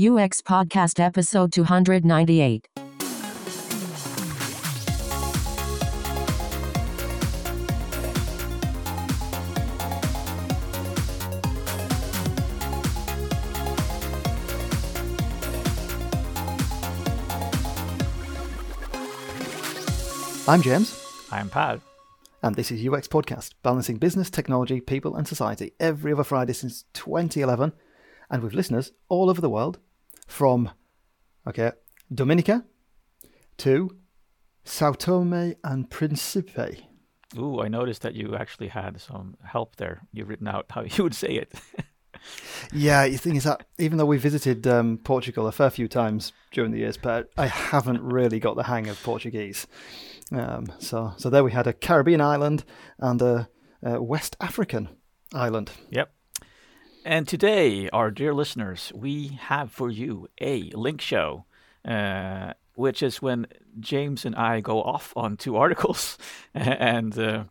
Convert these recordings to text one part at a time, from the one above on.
UX Podcast Episode 298. I'm James, I'm Pat. and this is UX Podcast, balancing business, technology, people, and society every other Friday since 2011, and with listeners all over the world, from okay Dominica to Sao Tome and Principe. Ooh, I noticed that you actually had some help there. You've written out how you would say it. Yeah, the thing is that even though we visited um, Portugal a fair few times during the years, but I haven't really got the hang of Portuguese. Um, so, so there we had a Caribbean island and a, a West African island. yep. And today, our dear listeners, we have for you a link show, uh, which is when James and I go off on two articles and uh,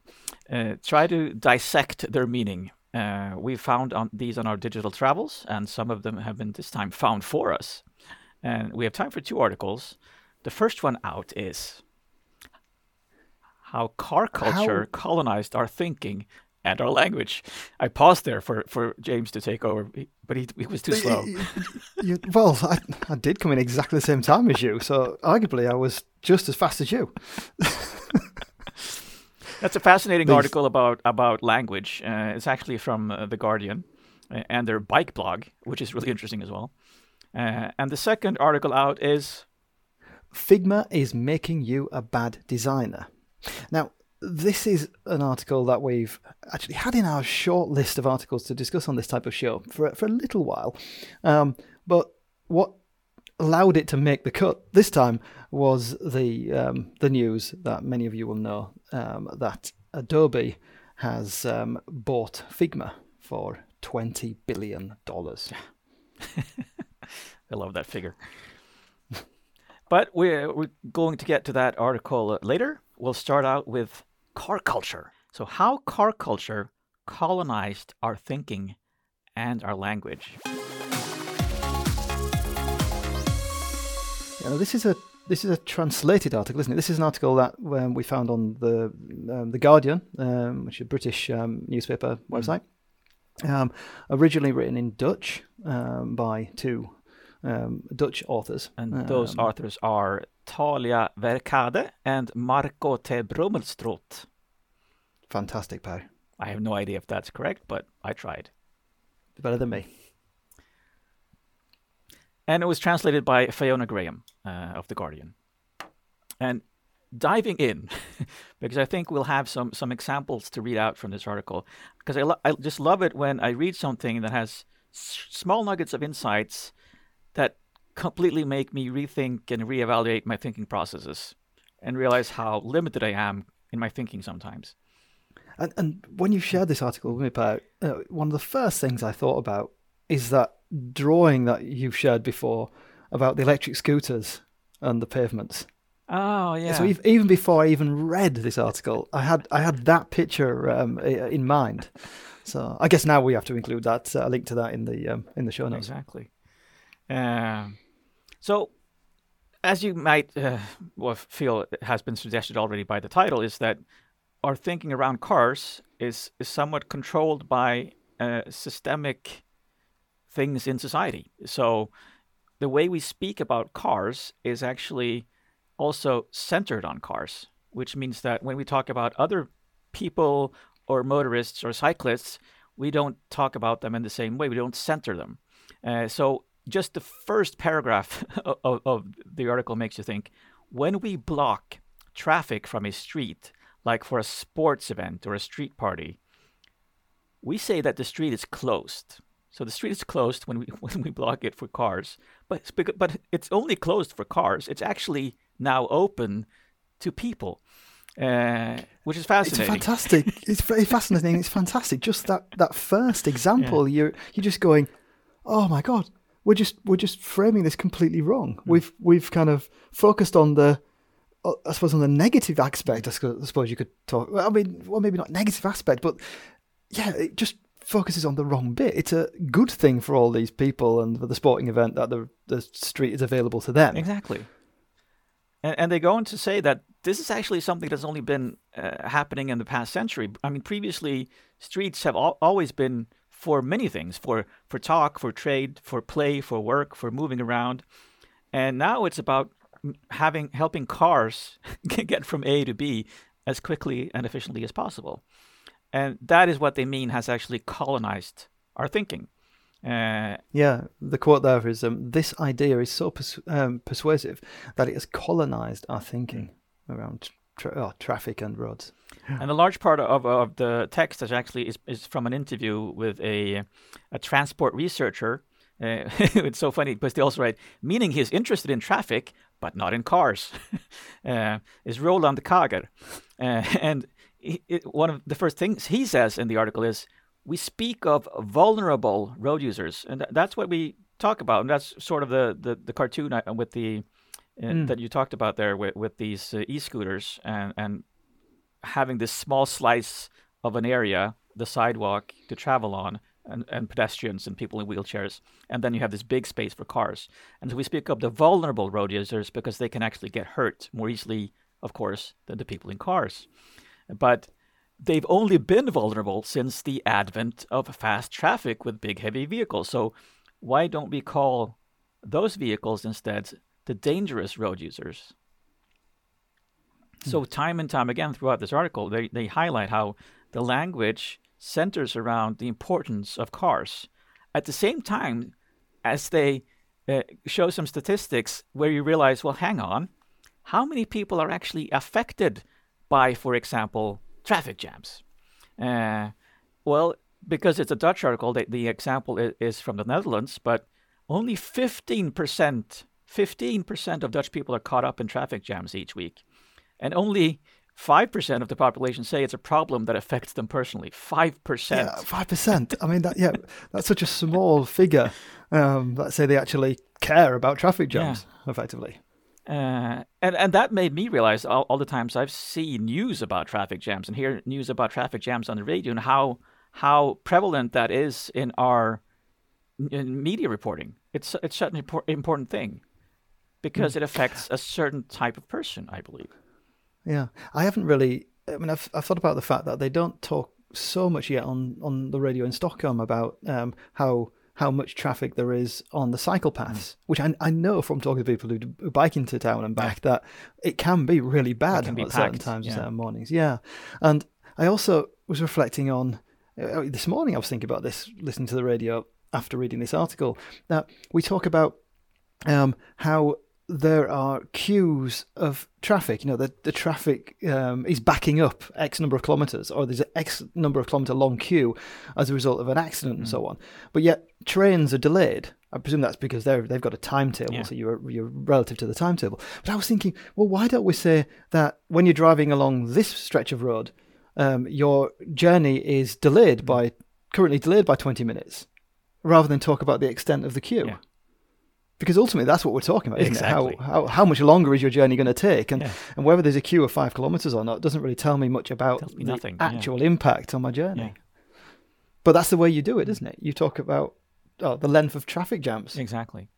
uh, try to dissect their meaning. Uh, we found on these on our digital travels, and some of them have been this time found for us. And we have time for two articles. The first one out is how car culture colonized our thinking and our language. I paused there for, for James to take over, but he, he was too slow. You, well, I, I did come in exactly the same time as you, so arguably I was just as fast as you. That's a fascinating article about about language. Uh, it's actually from uh, the Guardian uh, and their bike blog, which is really interesting as well. Uh, and the second article out is Figma is making you a bad designer. Now, this is an article that we've actually had in our short list of articles to discuss on this type of show for, for a little while. Um, but what allowed it to make the cut this time was the um, the news that many of you will know um, that Adobe has um, bought Figma for twenty billion dollars. I love that figure. but we're, we're going to get to that article later. We'll start out with car culture. So, how car culture colonized our thinking and our language. You know, this is a this is a translated article, isn't it? This is an article that um, we found on the um, the Guardian, um, which is a British um, newspaper website. Um, originally written in Dutch um, by two um, Dutch authors, And those Um, authors are Thalia Verkade and Marco te Brömmelstroet. fantastic, Per. I have no idea if that's correct, but I tried. Better than me. and it was translated by Fiona Graham uh, of the Guardian. And diving in, because I think we'll have some some examples to read out from this article, because I, lo- I just love it when I read something that has s- small nuggets of insights that completely make me rethink and reevaluate my thinking processes, and realize how limited I am in my thinking sometimes. And, and when you shared this article with me, Per, uh, one of the first things I thought about is that drawing that you shared before about the electric scooters and the pavements. Oh yeah. So even before I even read this article, I had I had that picture um, in mind. So I guess now we have to include that uh, a link to that in the um, in the show notes. Exactly. Um, so, as you might uh, well feel has been suggested already by the title, is that our thinking around cars is is somewhat controlled by uh, systemic things in society. So, the way we speak about cars is actually also centered on cars, which means that when we talk about other people or motorists or cyclists, we don't talk about them in the same way. We don't center them. Uh, so just the first paragraph of, of the article makes you think when we block traffic from a street, like for a sports event or a street party, we say that the street is closed. So the street is closed when we when we block it for cars, but it's but it's only closed for cars. It's actually now open to people, uh, which is It's fascinating. fantastic. it's very fascinating. It's fantastic. Just that that first example, you're you're just going, oh my god, we're just we're just framing this completely wrong. We've we've kind of focused on the, uh, I suppose, on the negative aspect. I suppose you could talk. I mean, well, maybe not negative aspect, but yeah, it just focuses on the wrong bit. It's a good thing for all these people and for the sporting event that the the street is available to them. Exactly. And, and they go on to say that this is actually something that's only been uh, happening in the past century. I mean, previously, streets have al- always been for many things for, for talk, for trade, for play, for work, for moving around. And now it's about having helping cars get from A to B as quickly and efficiently as possible. And that is what they mean has actually colonized our thinking. Uh, Yeah, the quote there is um, this idea is so pers- um, persuasive that it has colonized our thinking around tra- oh, traffic and roads. And a large part of, of the text is actually is, is from an interview with a a transport researcher. Uh, it's so funny because they also write, meaning he's interested in traffic but not in cars. uh, is Roland Kager, uh, and he, it, one of the first things he says in the article is, "We speak of vulnerable road users, and tha- that's what we talk about, and that's sort of the the, the cartoon uh, with the." Mm. That you talked about there with, with these uh, e-scooters and, and having this small slice of an area, the sidewalk to travel on, and, and pedestrians and people in wheelchairs. And then you have this big space for cars. And so we speak of the vulnerable road users because they can actually get hurt more easily, of course, than the people in cars. But they've only been vulnerable since the advent of fast traffic with big, heavy vehicles. So why don't we call those vehicles instead the dangerous road users? So time and time again throughout this article, they, they highlight how the language centers around the importance of cars. At the same time as they uh, show some statistics where you realize, well, hang on, how many people are actually affected by, for example, traffic jams? Uh, well, because it's a Dutch article, the, the example is, is from the Netherlands, but only 15%, 15% of Dutch people are caught up in traffic jams each week and only 5% of the population say it's a problem that affects them personally. 5%. Yeah, five percent. I mean, that yeah, that's such a small figure. Um, let's say they actually care about traffic jams effectively. Uh, and, and that made me realize all, all the times I've seen news about traffic jams and hear news about traffic jams on the radio and how, how prevalent that is in our in media reporting. It's, it's such an impor- important thing because it affects a certain type of person, I believe. Yeah, I haven't really. I mean, I've I've thought about the fact that they don't talk so much yet on on the radio in Stockholm about um, how how much traffic there is on the cycle paths, which I I know from talking to people who, who bike into town and back that it can be really bad can be at certain times and yeah. certain mornings. Yeah, and I also was reflecting on uh, this morning. I was thinking about this, listening to the radio after reading this article that we talk about um, how there are queues of traffic. You know, the, the traffic um, is backing up X number of kilometres, or there's an X number of kilometre long queue as a result of an accident and so on. But yet trains are delayed. I presume that's because they're, they've got a timetable, Yeah. so you're, you're relative to the timetable. But I was thinking, well, why don't we say that when you're driving along this stretch of road, um, your journey is delayed by, currently delayed by 20 minutes, rather than talk about the extent of the queue? Yeah. Because ultimately that's what we're talking about, isn't Exactly. it? How, how how much longer is your journey going to take, and Yeah. and whether there's a queue of five kilometers or not doesn't really tell me much about me the nothing, yeah. actual impact on my journey. Yeah. But that's the way you do it, isn't it? You talk about oh, the length of traffic jams. Exactly.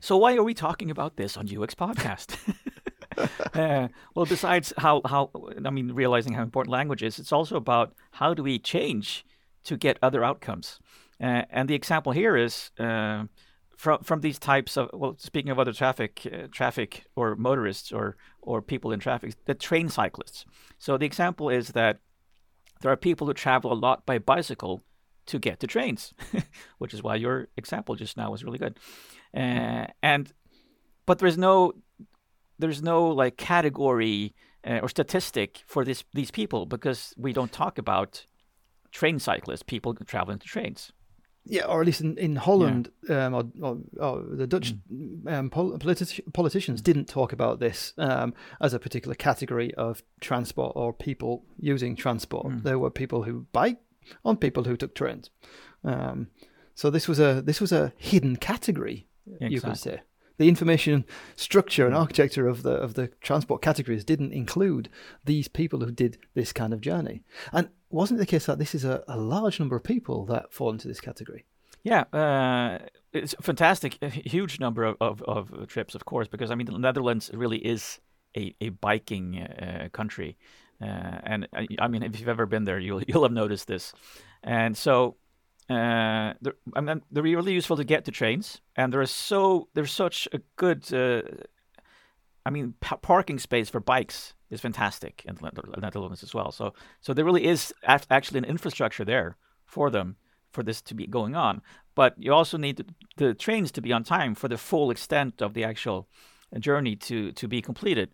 So why are we talking about this on UX Podcast? uh, well, besides how, how I mean, realizing how important language is, it's also about how do we change to get other outcomes. Uh, and the example here is uh, from from these types of well, speaking of other traffic uh, traffic or motorists or or people in traffic, the train cyclists. So the example is that there are people who travel a lot by bicycle to get to trains, which is why your example just now was really good. Uh, and but there's no there's no like category uh, or statistic for this these people because we don't talk about train cyclists, people traveling to trains. Yeah, or at least in, in Holland, um, or, or, or the Dutch um, pol- politi- politicians didn't talk about this um, as a particular category of transport or people using transport. There were people who bike on people who took trains. Um, so this was a this was a hidden category, you could say, the information structure and architecture of the of the transport categories didn't include these people who did this kind of journey. And wasn't it the case that this is a, a large number of people that fall into this category? Yeah, uh, it's fantastic, a huge number of, of, of, trips, of course, because I mean the Netherlands really is a, a biking uh, country, uh, and I, I, mean if you've ever been there, you'll you'll have noticed this, and so uh, they're, I mean, they're really useful to get to trains, and there is so there's such a good, uh, I mean, p- parking space for bikes is fantastic in the Netherlands as well. So so there really is actually an infrastructure there for them for this to be going on. But you also need the, the trains to be on time for the full extent of the actual journey to to be completed.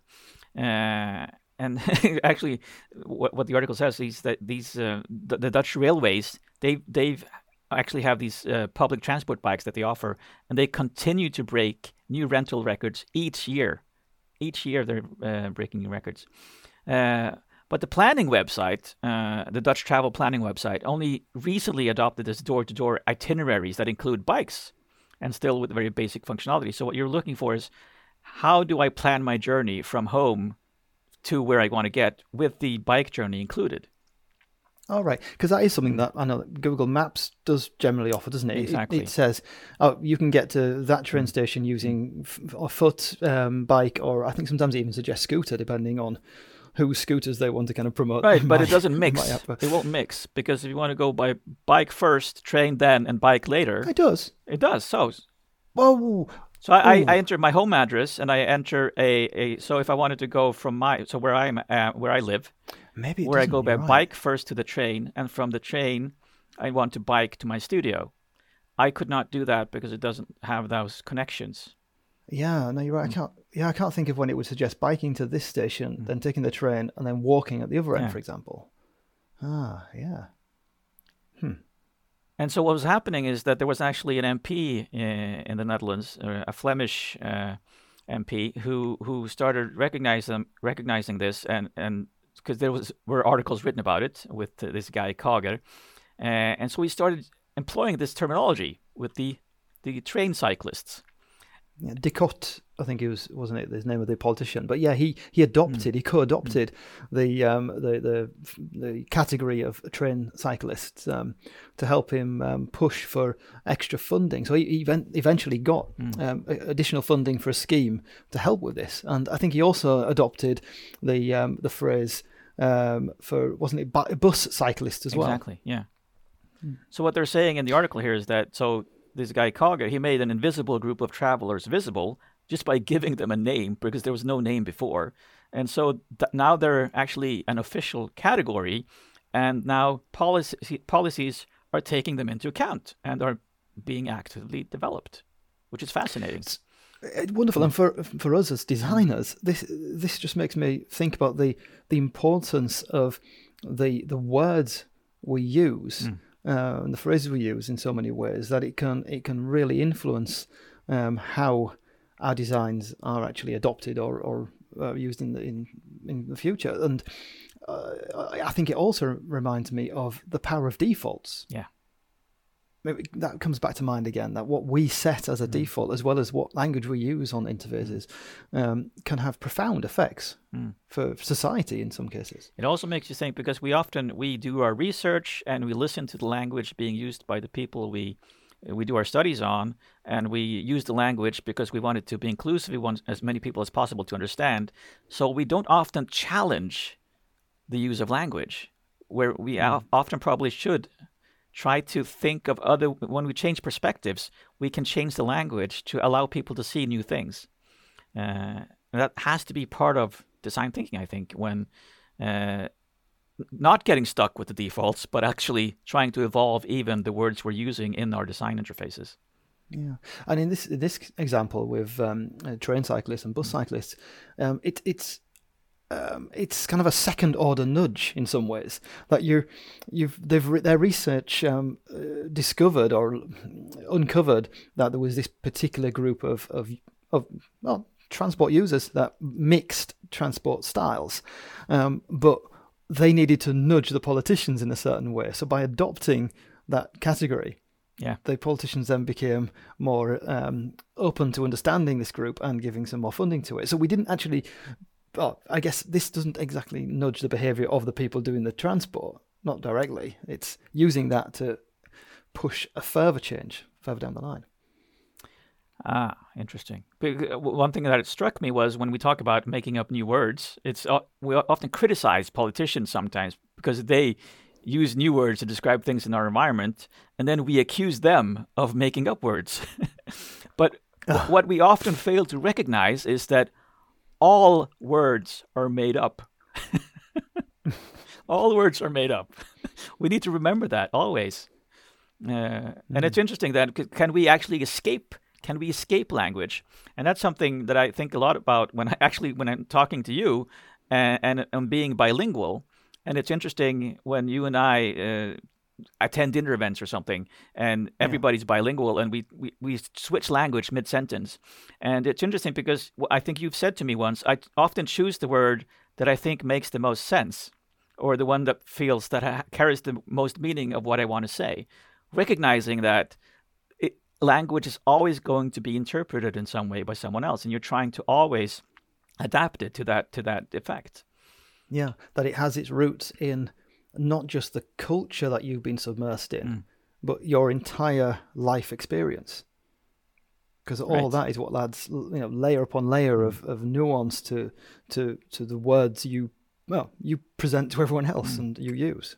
Uh, and actually, what, what the article says is that these uh, the, the, Dutch railways they they've actually have these uh, public transport bikes that they offer, and they continue to break new rental records each year. Each year they're uh, breaking new records. Uh, but the planning website, uh, the Dutch travel planning website, only recently adopted this door-to-door itineraries that include bikes, and still with very basic functionality. So what you're looking for is how do I plan my journey from home to where I want to get with the bike journey included? All right, because that is something that I know that Google Maps does generally offer, doesn't it? Exactly. It, it says, oh, you can get to that train mm. station using f- a foot, um, bike, or I think sometimes even suggest scooter, depending on whose scooters they want to kind of promote. Right, but it doesn't mix. It won't mix because if you want to go by bike first, train then, and bike later, it does. It does. So, whoa. So I, I, enter my home address and I enter a, a so if I wanted to go from my so where I'm uh, where I live, maybe where I go by right. bike first to the train and from the train I want to bike to my studio. I could not do that because it doesn't have those connections. Yeah, no, you're right. I mm. can't. Yeah, I can't think of when it would suggest biking to this station, mm. then taking the train, and then walking at the other end, yeah. for example. Ah, yeah. Hmm. And so what was happening is that there was actually an MP in, in the Netherlands, uh, a Flemish uh, MP, who who started recognizing recognizing this, and and because there was were articles written about it with this guy Kager, uh, and so he started employing this terminology with the the train cyclists. Yeah, Dicot, I think he was, wasn't it, his name of the politician? But yeah, he he adopted, mm. he co-adopted mm. the um the the the category of train cyclists um, to help him um, push for extra funding. So he, event, eventually got mm. um, additional funding for a scheme to help with this, and I think he also adopted the um, the phrase um, for wasn't it bus cyclists as well? Exactly. Yeah. Mm. So what they're saying in the article here is that so this guy Kager, he made an invisible group of travelers visible just by giving them a name because there was no name before. And so th- now they're actually an official category, and now policy- policies are taking them into account and are being actively developed, which is fascinating. It's wonderful, and for for us as designers, this this just makes me think about the the importance of the the words we use. Mm uh, and the phrases we use in so many ways that it can it can really influence um, how our designs are actually adopted or, or uh, used in the in, in the future. And uh, I think it also reminds me of the power of defaults. Yeah maybe that comes back to mind again that what we set as a mm. default as well as what language we use on interfaces um, can have profound effects mm. for society in some cases it also makes you think because we often we do our research and we listen to the language being used by the people we we do our studies on and we use the language because we want it to be inclusive we want as many people as possible to understand so we don't often challenge the use of language where we mm. often probably should try to think of other when we change perspectives we can change the language to allow people to see new things uh, that has to be part of design thinking i think when uh, not getting stuck with the defaults but actually trying to evolve even the words we're using in our design interfaces. Yeah, and in this this example with um, uh, train cyclists and bus cyclists, um, it, it's um, it's kind of a second order nudge in some ways that you you've they've their research um, uh, discovered or uncovered that there was this particular group of of of well, transport users that mixed transport styles, um, but they needed to nudge the politicians in a certain way. So by adopting that category, Yeah. the politicians then became more um, open to understanding this group and giving some more funding to it. So we didn't actually. Well, I guess this doesn't exactly nudge the behaviour of the people doing the transport, not directly. It's using that to push a further change further down the line. Ah, interesting. One thing that struck me was when we talk about making up new words, it's uh, we often criticize politicians sometimes because they use new words to describe things in our environment, and then we accuse them of making up words. but w- what we often fail to recognize is that all words are made up. all words are made up. we need to remember that always. Uh, And it's interesting that c- can we actually escape? Can we escape language? And that's something that I think a lot about when I actually when I'm talking to you and, and I'm being bilingual. And it's interesting when you and I uh, attend dinner events or something, and everybody's bilingual, and we, we, we switch language mid sentence. And it's interesting because I think you've said to me once, I often choose the word that I think makes the most sense, or the one that feels that carries the most meaning of what I want to say, recognizing that language is always going to be interpreted in some way by someone else, and you're trying to always adapt it to that to that effect. Yeah, that it has its roots in not just the culture that you've been submersed in, Mm. but your entire life experience. Because all right. that is what adds, you know, layer upon layer of, of nuance to to to the words you well you present to everyone else and you use.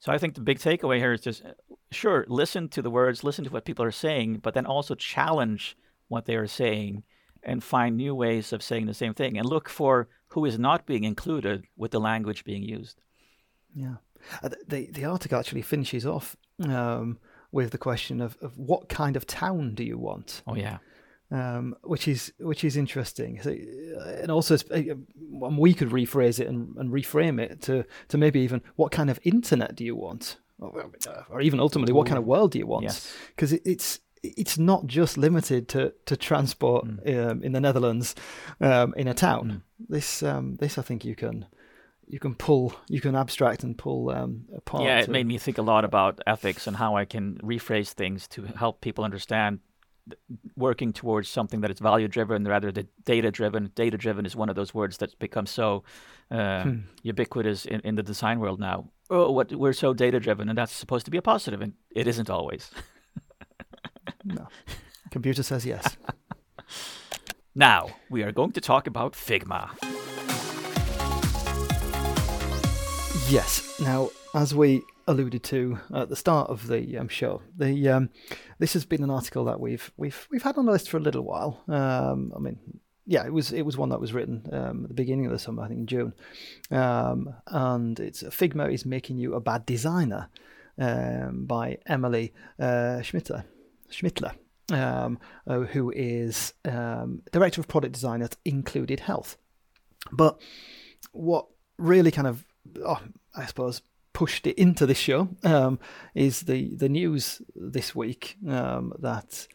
So I think the big takeaway here is just sure listen to the words, listen to what people are saying, but then also challenge what they are saying and find new ways of saying the same thing and look for who is not being included with the language being used. Yeah, Uh, the the article actually finishes off um, with the question of, of what kind of town do you want. Oh yeah. Um, which is which is interesting. So, uh, and also, uh, um, we could rephrase it and, and reframe it to to maybe even what kind of internet do you want, or, uh, or even ultimately what kind of world do you want? Yes. Because it, it's it's not just limited to to transport Mm. um, in the Netherlands um, in a town. This um, this I think you can. You can pull, you can abstract and pull um, apart. Yeah, it made me think a lot about ethics and how I can rephrase things to help people understand working towards something that is value driven rather than data driven. Data driven is one of those words that's become so uh, Hmm. ubiquitous in, in the design world now. Oh, what we're so data driven, and that's supposed to be a positive, and it isn't always. No. Computer says yes. Now we are going to talk about Figma. Yes. Now, as we alluded to at the start of the um, show, the um, this has been an article that we've we've we've had on the list for a little while. Um, I mean, yeah, it was it was one that was written um, at the beginning of the summer, I think in June, um, and it's Figma is making you a bad designer um, by Emily uh, Schmittler. Schmittler. Um, uh, who is um, director of product design at Included Health. But what really kind of, oh, I suppose, pushed it into this show um, is the, the news this week um, that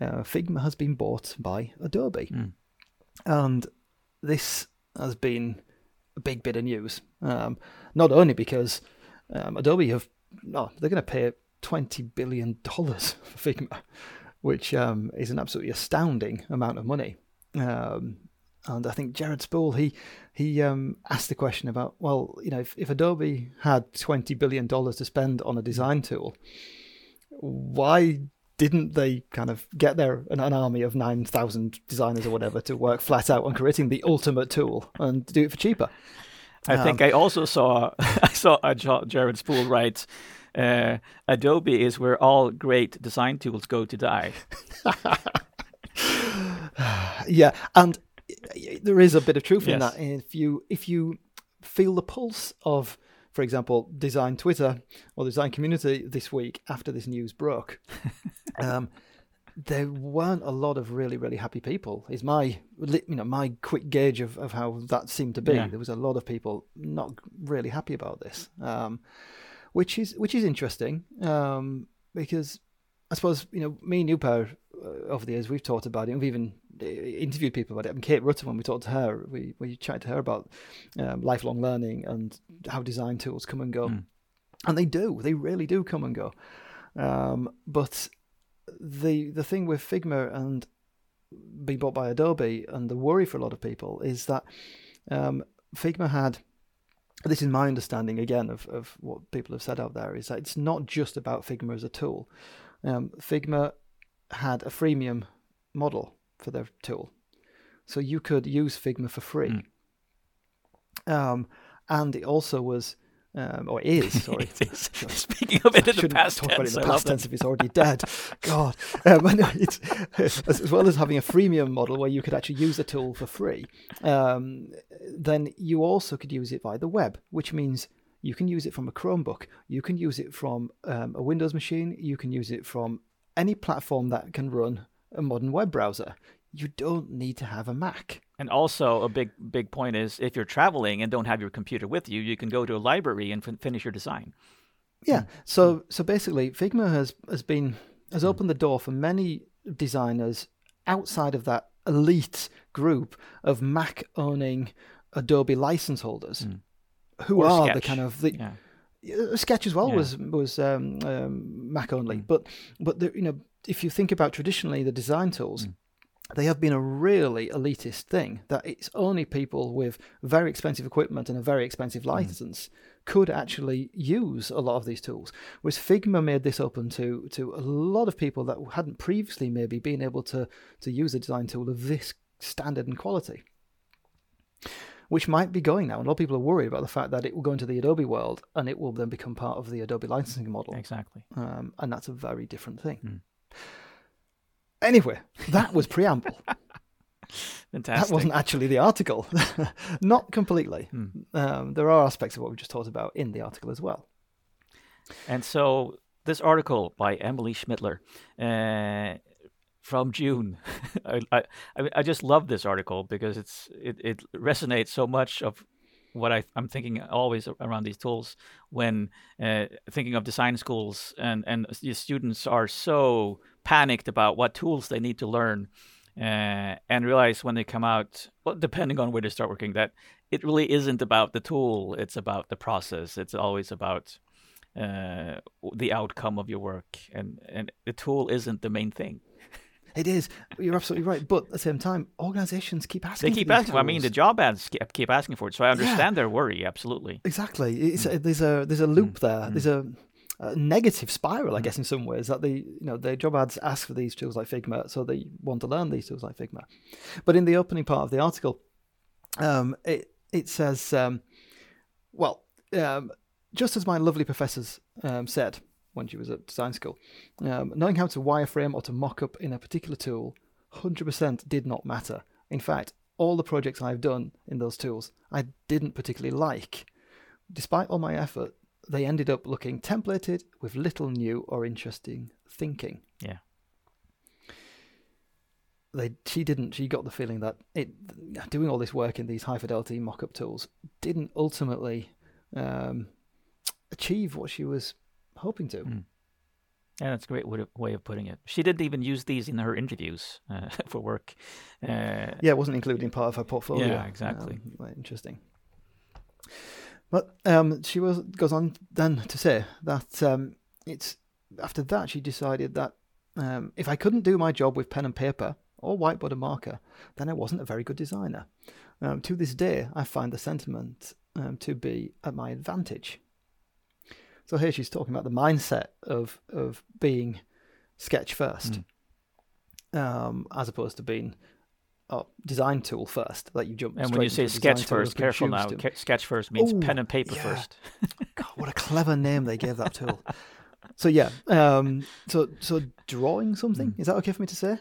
uh, Figma has been bought by Adobe. Mm. And this has been a big bit of news. Um, not only because um, Adobe have, no, they're going to pay $20 billion for Figma, which um, is an absolutely astounding amount of money. Um, and I think Jared Spool he he um, asked the question about well you know if, if Adobe had twenty billion dollars to spend on a design tool, why didn't they kind of get their an, an army of nine thousand designers or whatever to work flat out on creating the ultimate tool and do it for cheaper? I think I also saw I saw Jared Spool write, uh, "Adobe is where all great design tools go to die." yeah, and there is a bit of truth in that. If you if you feel the pulse of, for example, design Twitter or the design community this week after this news broke, um, there weren't a lot of really really happy people. Is my you know my quick gauge of, of how that seemed to be. Yeah. There was a lot of people not really happy about this, um, which is which is interesting um, because I suppose you know me and Per, uh, over the years we've talked about it. We've even interviewed people about it. And Kate Rutter, when we talked to her, we we chatted to her about um, lifelong learning and how design tools come and go, Mm. and they do. They really do come and go. Um, but the the thing with Figma and being bought by Adobe and the worry for a lot of people is that um, Figma had. This is my understanding again of, of what people have said out there is that it's not just about Figma as a tool. Um, Figma had a freemium model for their tool, so you could use Figma for free. Um, and it also was, um, or is, sorry. It is. Speaking of it in the Shouldn't past talk about it in the past tense if it's already dead. God, um, it's, as, as well as having a freemium model where you could actually use the tool for free, um, then you also could use it via the web, which means you can use it from a Chromebook, you can use it from um, a Windows machine, you can use it from any platform that can run a modern web browser. You don't need to have a Mac. And also, a big big point is if you're traveling and don't have your computer with you, you can go to a library and fin- finish your design. Yeah. So so basically, Figma has has been has opened the door for many designers outside of that elite group of Mac owning Adobe license holders, who Or are the kind of the Yeah. uh, Sketch as well Yeah. Mm. was was um, um, Mac only, but but the, you know if you think about traditionally the design tools. Mm. They have been a really elitist thing that it's only people with very expensive equipment and a very expensive Mm. license could actually use a lot of these tools. Whereas Figma made this open to to a lot of people that hadn't previously maybe been able to to use a design tool of this standard and quality. Which might be going now. And a lot of people are worried about the fact that it will go into the Adobe world and it will then become part of the Adobe licensing model. Exactly. Um, and that's a very different thing. Mm. Anyway, that was preamble. Fantastic. That wasn't actually the article. Not completely. Hmm. Um, there are aspects of what we just talked about in the article as well. And so this article by Emily Schmidtler uh, from June, I, I I I just love this article because it's it, it resonates so much of what I, I'm thinking always around these tools when uh, thinking of design schools and and the students are so panicked about what tools they need to learn uh, and realize when they come out, well, depending on where they start working, that it really isn't about the tool; it's about the process. It's always about uh, the outcome of your work, and and the tool isn't the main thing. It is. You're absolutely right. But at the same time, organizations keep asking. They for keep asking. I mean, the job ads keep keep asking for it, so I understand their worry. Absolutely. Exactly. It's a, there's a there's a Mm. loop there. There's a, a negative spiral, I guess, in some ways that the you know the job ads ask for these tools like Figma, so they want to learn these tools like Figma. But in the opening part of the article, um, it it says, um, well, um, just as my lovely professors um, said when she was at design school, um, knowing how to wireframe or to mock up in a particular tool, hundred percent did not matter. In fact, all the projects I've done in those tools, I didn't particularly like despite all my effort, they ended up looking templated with little new or interesting thinking. Yeah. They, she didn't. She got the feeling that it, doing all this work in these high fidelity mock-up tools, didn't ultimately um, achieve what she was hoping to. Mm. Yeah, that's a great way of, putting it. She didn't even use these in her interviews uh, for work. Uh, Yeah, it wasn't included in part of her portfolio. Yeah, exactly. Um, interesting. But um, she was goes on then to say that um, it's after that she decided that um, if I couldn't do my job with pen and paper or whiteboard and marker, then I wasn't a very good designer. Um, to this day, I find the sentiment um, to be at my advantage. So here she's talking about the mindset of of being sketch first, um, as opposed to being oh, design tool first. That you jump. and when you say sketch first, careful now. Ca- sketch first means Ooh, pen and paper yeah. first. God, what a clever name they gave that tool. so yeah, um, so so drawing something is that okay for me to say?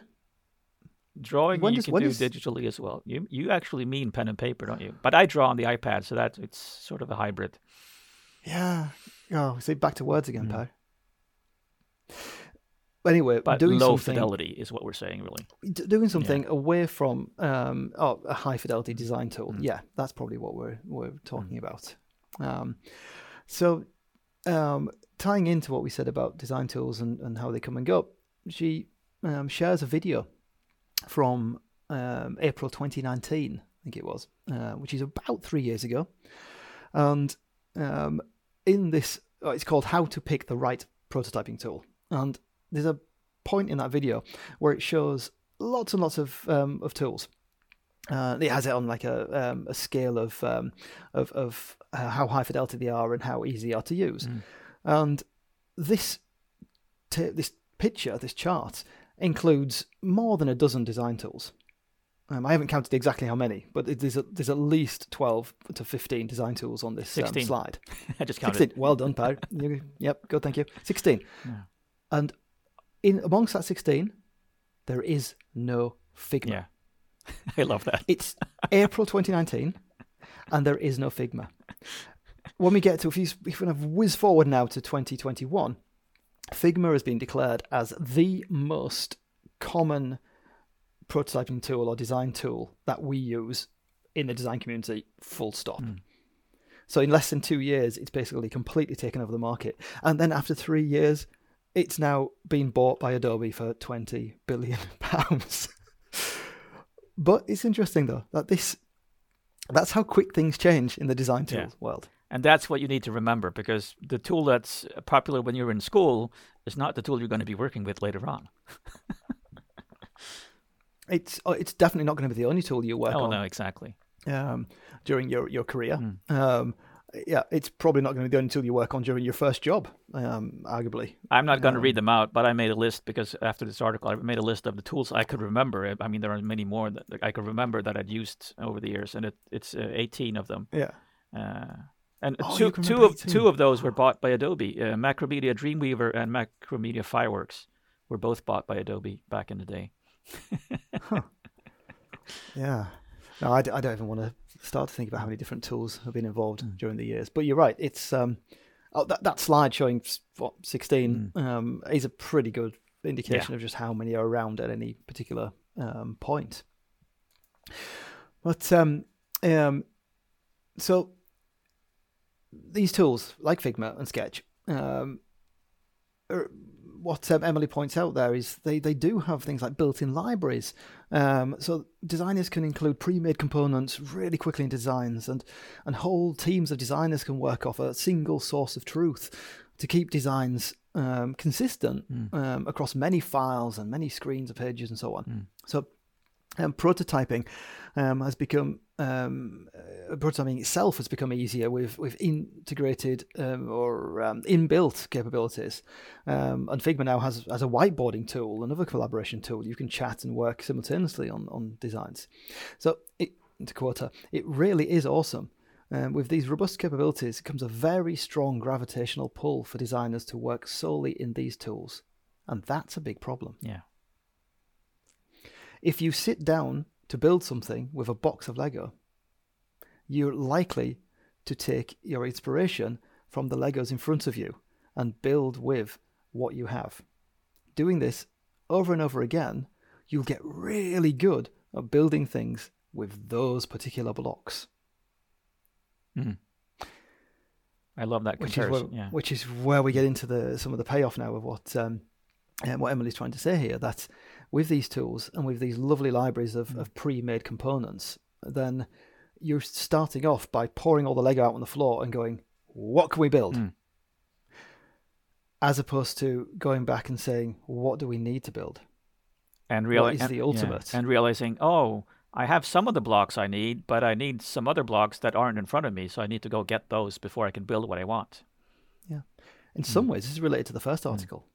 Drawing When you does- can do does- digitally as well. You you actually mean pen and paper, don't you? But I draw on the iPad, so that it's sort of a hybrid. Yeah. Oh, see, back to words again, Per. Anyway, Mm. But doing low something, fidelity is what we're saying, really. d- doing something away from um, oh, a high fidelity Mm. design tool. Yeah, that's probably what we're we're talking about. Um, so, um, tying into what we said about design tools and, and how they come and go, she um, shares a video from um, April 2019, I think it was, uh, which is about three years ago. And um, in this, oh, it's called "How to Pick the Right Prototyping Tool." and there's a point in that video where it shows lots and lots of um, of tools. Uh, it has it on like a um, a scale of um, of of uh, how high fidelity they are and how easy they are to use. And this t- this picture, this chart, includes more than a dozen design tools. Um, I haven't counted exactly how many, but it- there's a, there's at least twelve to fifteen design tools on this um, slide. I just counted. 16. Well done, Per. Yep, good, thank you. 16. Yeah. And in amongst that 16, there is no Figma. Yeah. I love that. It's April 2019, and there is no Figma. When we get to, if you if we kind of whiz forward now to 2021, Figma has been declared as the most common prototyping tool or design tool that we use in the design community, full stop. Hmm. So in less than two years, it's basically completely taken over the market. And then after three years, it's now been bought by Adobe for 20 billion pounds. but it's interesting though that this that's how quick things change in the design tool Yeah. world. And that's what you need to remember because the tool that's popular when you're in school is not the tool you're going to be working with later on. It's oh, it's definitely not going to be the only tool you work oh, on no, exactly. um, during your your career. Mm. Um, yeah, it's probably not going to be the only tool you work on during your first job, um, arguably. I'm not going to Um, read them out, but I made a list because after this article, I made a list of the tools I could remember. I mean, there are many more that I could remember that I'd used over the years, and it, it's uh, 18 of them. Yeah. Uh, and Oh, two, two of 18. two of those were bought by Adobe. Uh, Macromedia Dreamweaver and Macromedia Fireworks were both bought by Adobe back in the day. Yeah. No, I, d- I don't even want to start to think about how many different tools have been involved Mm. during the years. But you're right. It's um, oh, that that slide showing what 16 um, is a pretty good indication of just how many are around at any particular um, point. But um, um, so these tools like Figma and Sketch, um, are, what um, Emily points out there is they, they do have things like built-in libraries. Um, so designers can include pre-made components really quickly in designs, and and whole teams of designers can work off a single source of truth to keep designs um, consistent um, across many files and many screens of pages and so on. So um, prototyping um, has become um, uh, prototyping itself has become easier with with integrated um, or um, inbuilt capabilities. And Figma now has has a whiteboarding tool, another collaboration tool. You can chat and work simultaneously on on designs. So it, to quote her, it really is awesome. With these robust capabilities comes a very strong gravitational pull for designers to work solely in these tools, and that's a big problem Yeah. If you sit down to build something with a box of Lego, you're likely to take your inspiration from the Legos in front of you and build with what you have. Doing this over and over again, you'll get really good at building things with those particular blocks. Mhm. I love that which is where, comparison. yeah. which is where we get into the some of the payoff now of what um, uh, what Emily's trying to say here. That with these tools and with these lovely libraries of, Mm. of pre-made components, then you're starting off by pouring all the Lego out on the floor and going, "What can we build?" Mm. As opposed to going back and saying, "What do we need to build?" and what reali- is the yeah, ultimate? and realizing, oh, I have some of the blocks I need, but I need some other blocks that aren't in front of me, so I need to go get those before I can build what I want. Yeah. In Mm. some ways, this is related to the first article.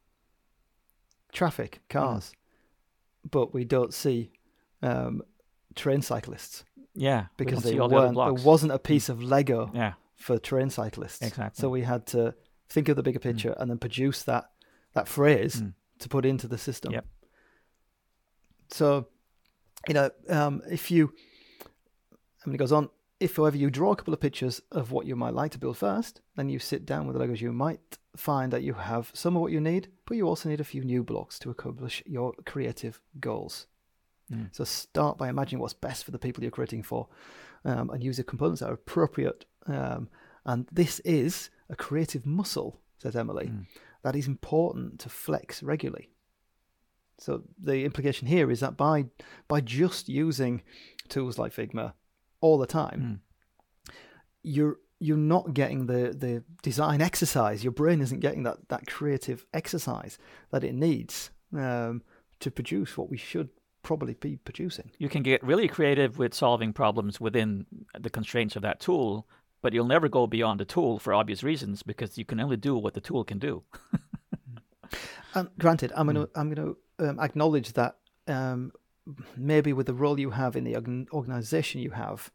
Traffic, cars, but we don't see um, train cyclists. Yeah, because they the there wasn't a piece of Lego Yeah, for train cyclists. Exactly. So we had to think of the bigger picture and then produce that that phrase Mm. to put into the system. Yep. So, you know, um, if you, and it goes on, if however you draw a couple of pictures of what you might like to build first, then you sit down with the Legos, you might find that you have some of what you need, but you also need a few new blocks to accomplish your creative goals. Mm. So start by imagining what's best for the people you're creating for, um, and use the components that are appropriate. Um, and this is a creative muscle, says Emily, Mm. that is important to flex regularly. So the implication here is that by by just using tools like Figma all the time, Mm. you're you're not getting the the design exercise. Your brain isn't getting that that creative exercise that it needs um, to produce what we should probably be producing. You can get really creative with solving problems within the constraints of that tool, but you'll never go beyond the tool for obvious reasons because you can only do what the tool can do. And granted, I'm gonna I'm gonna um, acknowledge that um, maybe with the role you have in the organization you have,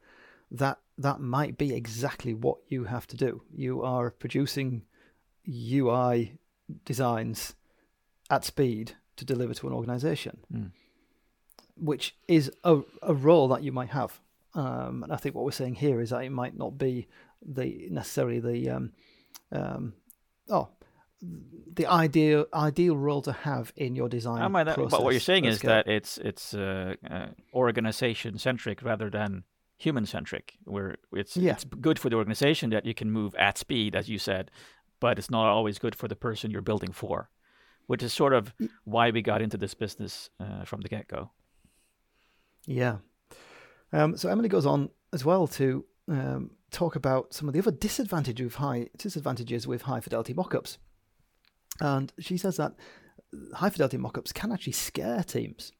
that that might be exactly what you have to do. You are producing UI designs at speed to deliver to an organization, Mm. which is a, a role that you might have. Um, and I think what we're saying here is that it might not be the necessarily the um, um, oh the ideal ideal role to have in your design. I process but what you're saying is scale. that it's it's uh, uh, organization centric rather than human centric, where it's Yeah. it's good for the organization that you can move at speed, as you said, but it's not always good for the person you're building for, which is sort of why we got into this business uh, from the get go. Yeah. Um, so Emily goes on as well to um, talk about some of the other disadvantages with high disadvantages with high fidelity mockups, and she says that high fidelity mockups can actually scare teams.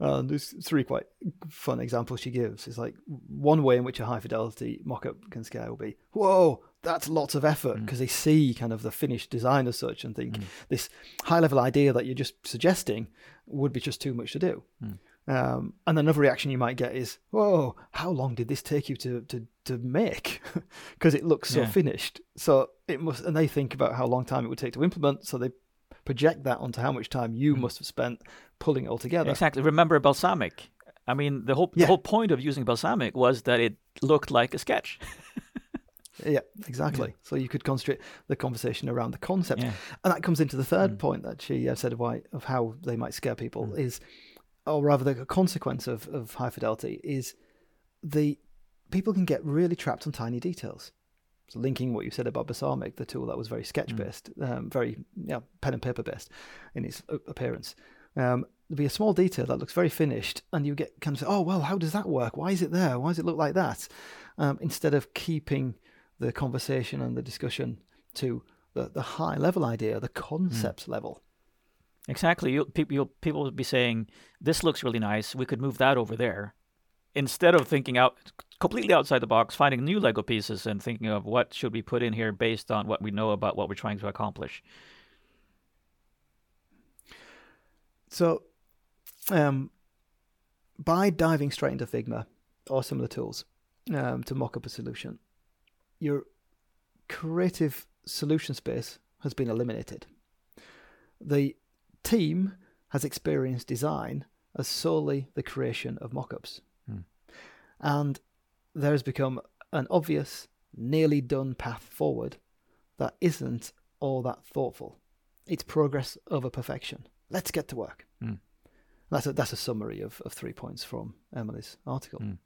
And there's three quite fun examples she gives. It's like one way in which a high fidelity mockup can scare will be, "Whoa, that's lots of effort," mm. because they see kind of the finished design as such and think mm. this high level idea that you're just suggesting would be just too much to do. Mm. Um, and another reaction you might get is, "Whoa, how long did this take you to to to make?" Because it looks so Yeah. finished. So it must, and they think about how long time it would take to implement. So they project that onto how much time you hmm. must have spent pulling it all together. Exactly. Remember Balsamiq? I mean, the whole Yeah. the whole point of using Balsamiq was that it looked like a sketch. Yeah, exactly. So you could concentrate the conversation around the concept, Yeah. and that comes into the third hmm. point that she uh, said of why of how they might scare people hmm. is, or rather, the consequence of of high fidelity is the people can get really trapped on tiny details. Linking what you said about Balsamiq, the tool that was very sketch based, um, very yeah, pen and paper based in its appearance. Um, there'll be a small detail that looks very finished, and you get kind of say, "Oh well, how does that work? Why is it there? Why does it look like that?" Um, instead of keeping the conversation and the discussion to the, the high level idea, the concept level. Exactly. You, people, you'll, people will be saying, "This looks really nice. We could move that over there," instead of thinking out completely outside the box, finding new Lego pieces and thinking of what should we put in here based on what we know about what we're trying to accomplish. So, um, by diving straight into Figma or some of the tools um, to mock up a solution, your creative solution space has been eliminated. The team has experienced design as solely the creation of mockups. And there has become an obvious, nearly done path forward that isn't all that thoughtful. It's progress over perfection. Let's get to work. Mm. That's a that's a summary of, of three points from Emily's article. Mm.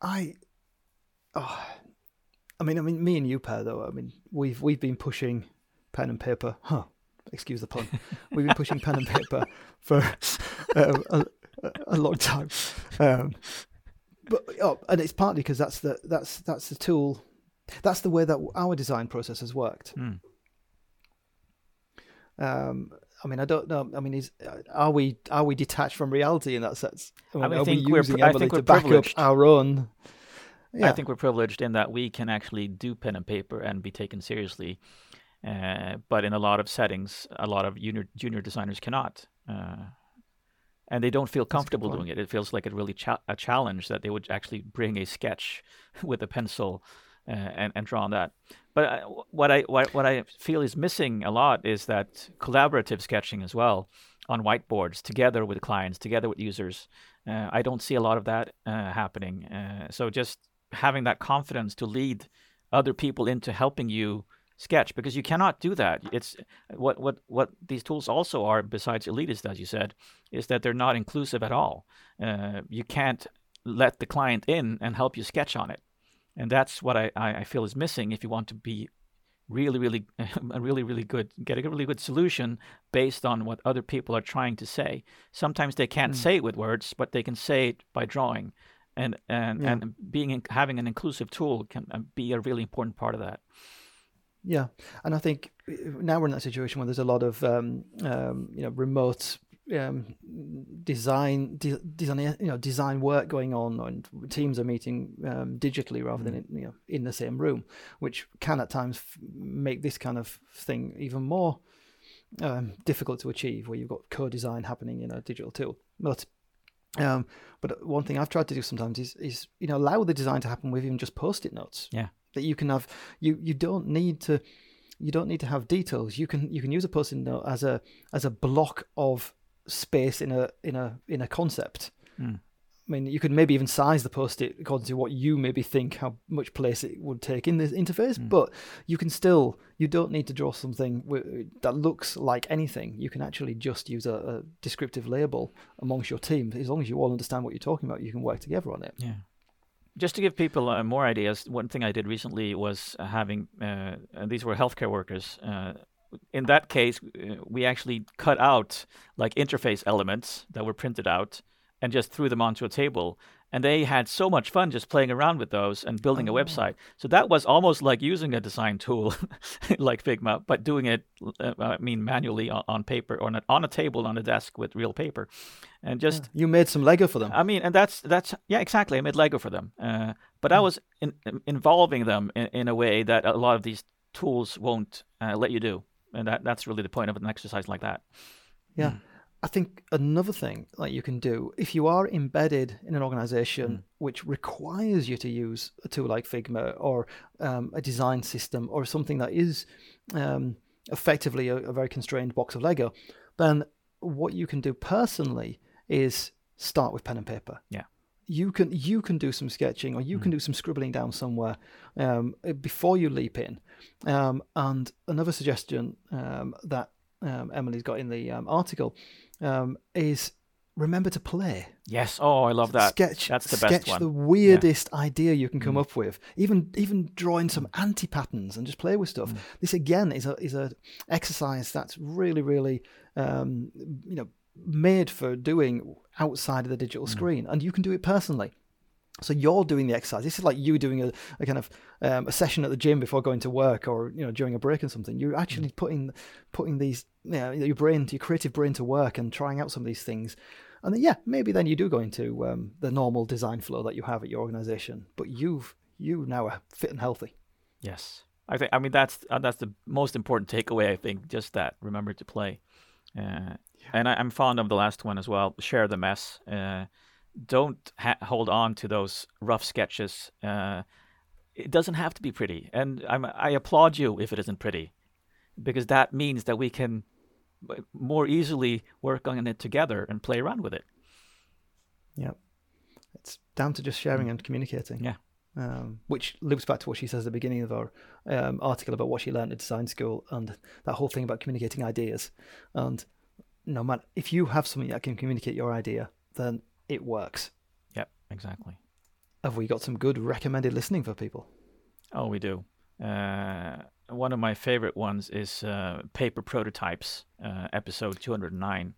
I, oh, I mean, I mean, me and you, Per, though. I mean, we've we've been pushing pen and paper. Huh? Excuse the pun. we've been pushing pen and paper for um, a, a long time. Um, but oh, and it's partly because that's the that's that's the tool, that's the way that our design process has worked. Mm. Um, I mean, I don't know. I mean, is are we are we detached from reality in that sense? I mean, I are think we we're using I think to we're back up our own? Yeah, I think we're privileged in that we can actually do pen and paper and be taken seriously. Uh, but in a lot of settings, a lot of junior, junior designers cannot. Uh, and they don't feel comfortable doing it. It feels like a really cha- a challenge that they would actually bring a sketch with a pencil uh, and, and draw on that. But I, what I what, what I feel is missing a lot is that collaborative sketching as well on whiteboards together with clients, together with users. Uh, I don't see a lot of that uh, happening. Uh, so just having that confidence to lead other people into helping you sketch because you cannot do that. It's what what what these tools also are besides elitist, as you said, is that they're not inclusive at all. Uh, you can't let the client in and help you sketch on it, and that's what I, I feel is missing if you want to be really really a really really good get a really good solution based on what other people are trying to say sometimes they can't say it with words but they can say it by drawing and and Yeah. and being in, having an inclusive tool can uh, be a really important part of that. Yeah, and I think uh, now we're in that situation where there's a lot of um, um, you know remote um, design de- design you know design work going on, and teams are meeting um, digitally rather than in, you know in the same room, which can at times f- make this kind of thing even more um, difficult to achieve, where you've got co-design happening in a digital tool. But um, but one thing I've tried to do sometimes is is you know allow the design to happen with even just post-it notes Yeah. That you can have you you don't need to you don't need to have details you can you can use a post-it note as a as a block of space in a in a in a concept Mm. I mean, you could maybe even size the post-it according to what you maybe think how much place it would take in this interface. But you can still, you don't need to draw something wi- that looks like anything. You can actually just use a, a descriptive label amongst your team. As long as you all understand what you're talking about, you can work together on it. Yeah. Just to give people uh, more ideas, one thing I did recently was uh, having uh, uh, these were healthcare workers. Uh, in that case, uh, we actually cut out like interface elements that were printed out and just threw them onto a table. And they had so much fun just playing around with those and building a website. So that was almost like using a design tool like Figma, but doing it, uh, I mean, manually on, on paper or on a, on a table on a desk with real paper. And just You made some Lego for them. I mean, and that's that's yeah, exactly. I made Lego for them, uh, but I was in, in- involving them in, in a way that a lot of these tools won't uh, let you do, and that that's really the point of an exercise like that. Yeah. Mm. I think another thing that you can do if you are embedded in an Mm. organization which requires you to use a tool like Figma or um, a design system or something that is um, effectively a, a very constrained box of Lego, then what you can do personally is start with pen and paper. Yeah. You can you can do some sketching or you can do some scribbling down somewhere um, before you leap in. Um, and another suggestion um, that um, Emily's got in the um, article um, is remember to play. Yes. Oh, I love that. Sketch. That's the best one. the weirdest idea you can Mm. come up with. Even even drawing some anti patterns and just play with Mm. stuff. This again is a is a exercise that's really really um, you know made for doing outside of the Mm. digital screen, and you can do it personally. So you're doing the exercise. This is like you doing a, a kind of um, a session at the gym before going to work, or you know during a break or something. You're actually Mm. putting putting these you know, your brain, your creative brain, to work and trying out some of these things. And then yeah, maybe then you do go into um, the normal design flow that you have at your organization, but you've you now are fit and healthy. Yes. I think. I mean, that's uh, that's the most important takeaway. I think just that. Remember to play. Uh, And I, I'm fond of the last one as well. Share the mess. Uh, don't ha- hold on to those rough sketches. Uh, it doesn't have to be pretty, and I'm, I applaud you if it isn't pretty, because that means that we can uh, more easily work on it together and play around with it. Yeah, it's down to just sharing and communicating. Yeah. um, which loops back to what she says at the beginning of our um, article about what she learned at design school and that whole thing about communicating ideas. And no matter if you have something that can communicate your idea, then it works. Yep, exactly. Have we got some good recommended listening for people? Oh, we do. Uh, one of my favorite ones is uh, Paper Prototypes, uh, episode 209.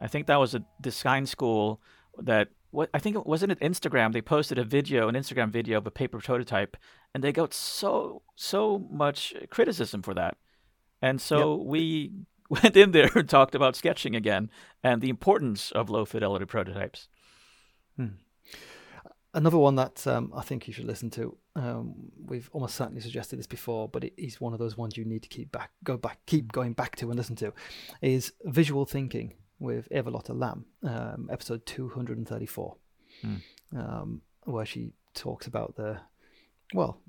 I think that was a design school that what I think it wasn't it Instagram. They posted a video, an Instagram video of a paper prototype, and they got so so much criticism for that. And so we went in there and talked about sketching again and the importance of low fidelity prototypes. Another one that um, I think you should listen to. Um, we've almost certainly suggested this before, but it is one of those ones you need to keep back, go back, keep going back to and listen to. Is visual thinking with Eva-Lotta Lamm, um, episode two hundred and thirty-four, um, where she talks about the, well,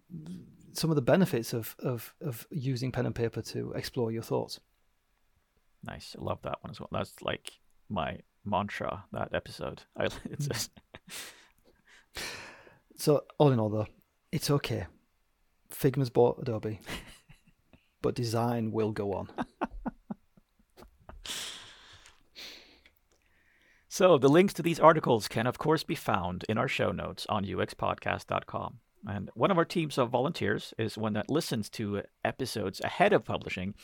some of the benefits of, of of using pen and paper to explore your thoughts. Nice, I love that one as well. That's like my mantra. That episode. I, it's hmm. just, So all in all, though, it's okay. Figma's bought Adobe, but design will go on. So the links to these articles can, of course, be found in our show notes on uxpodcast.com. And one of our teams of volunteers is one that listens to episodes ahead of publishing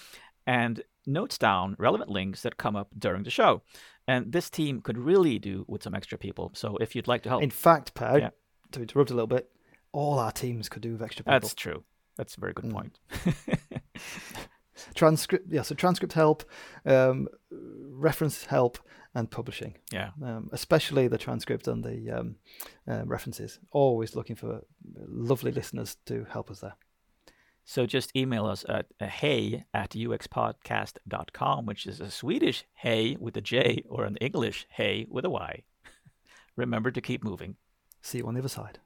and notes down relevant links that come up during the show. And this team could really do with some extra people. So if you'd like to help, In fact, Per, Yeah. to interrupt a little bit, all our teams could do with extra people. that's true. That's a very good Mm. point. transcript yeah so transcript help um, reference help and publishing yeah. um, especially the transcript and the um, uh, references always looking for lovely listeners to help us there So just email us at uh, hey at uxpodcast.com, which is a Swedish hey with a J or an English hey with a Y. Remember to keep moving. see you on the other side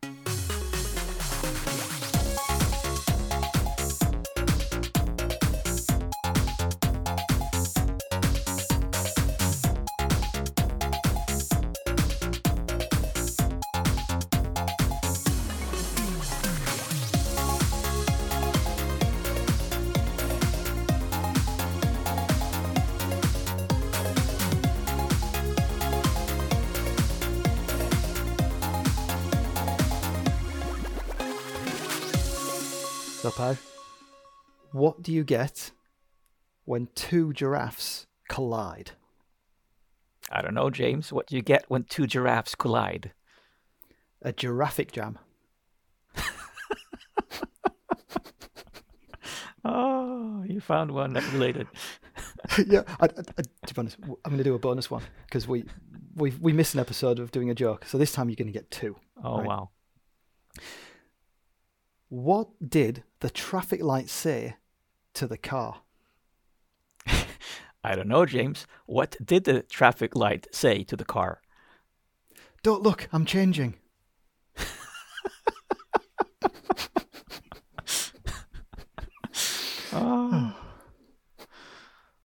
what do you get when two giraffes collide I don't know, James. What do you get when two giraffes collide? a giraffic jam Oh, you found one that related. yeah, I, I, I, to be honest, I'm going to do a bonus one because we we we missed an episode of doing a joke, so this time you're going to get two. Oh, Right. wow. What did the traffic light say to the car? I don't know, James. What did the traffic light say to the car? Don't look, I'm changing.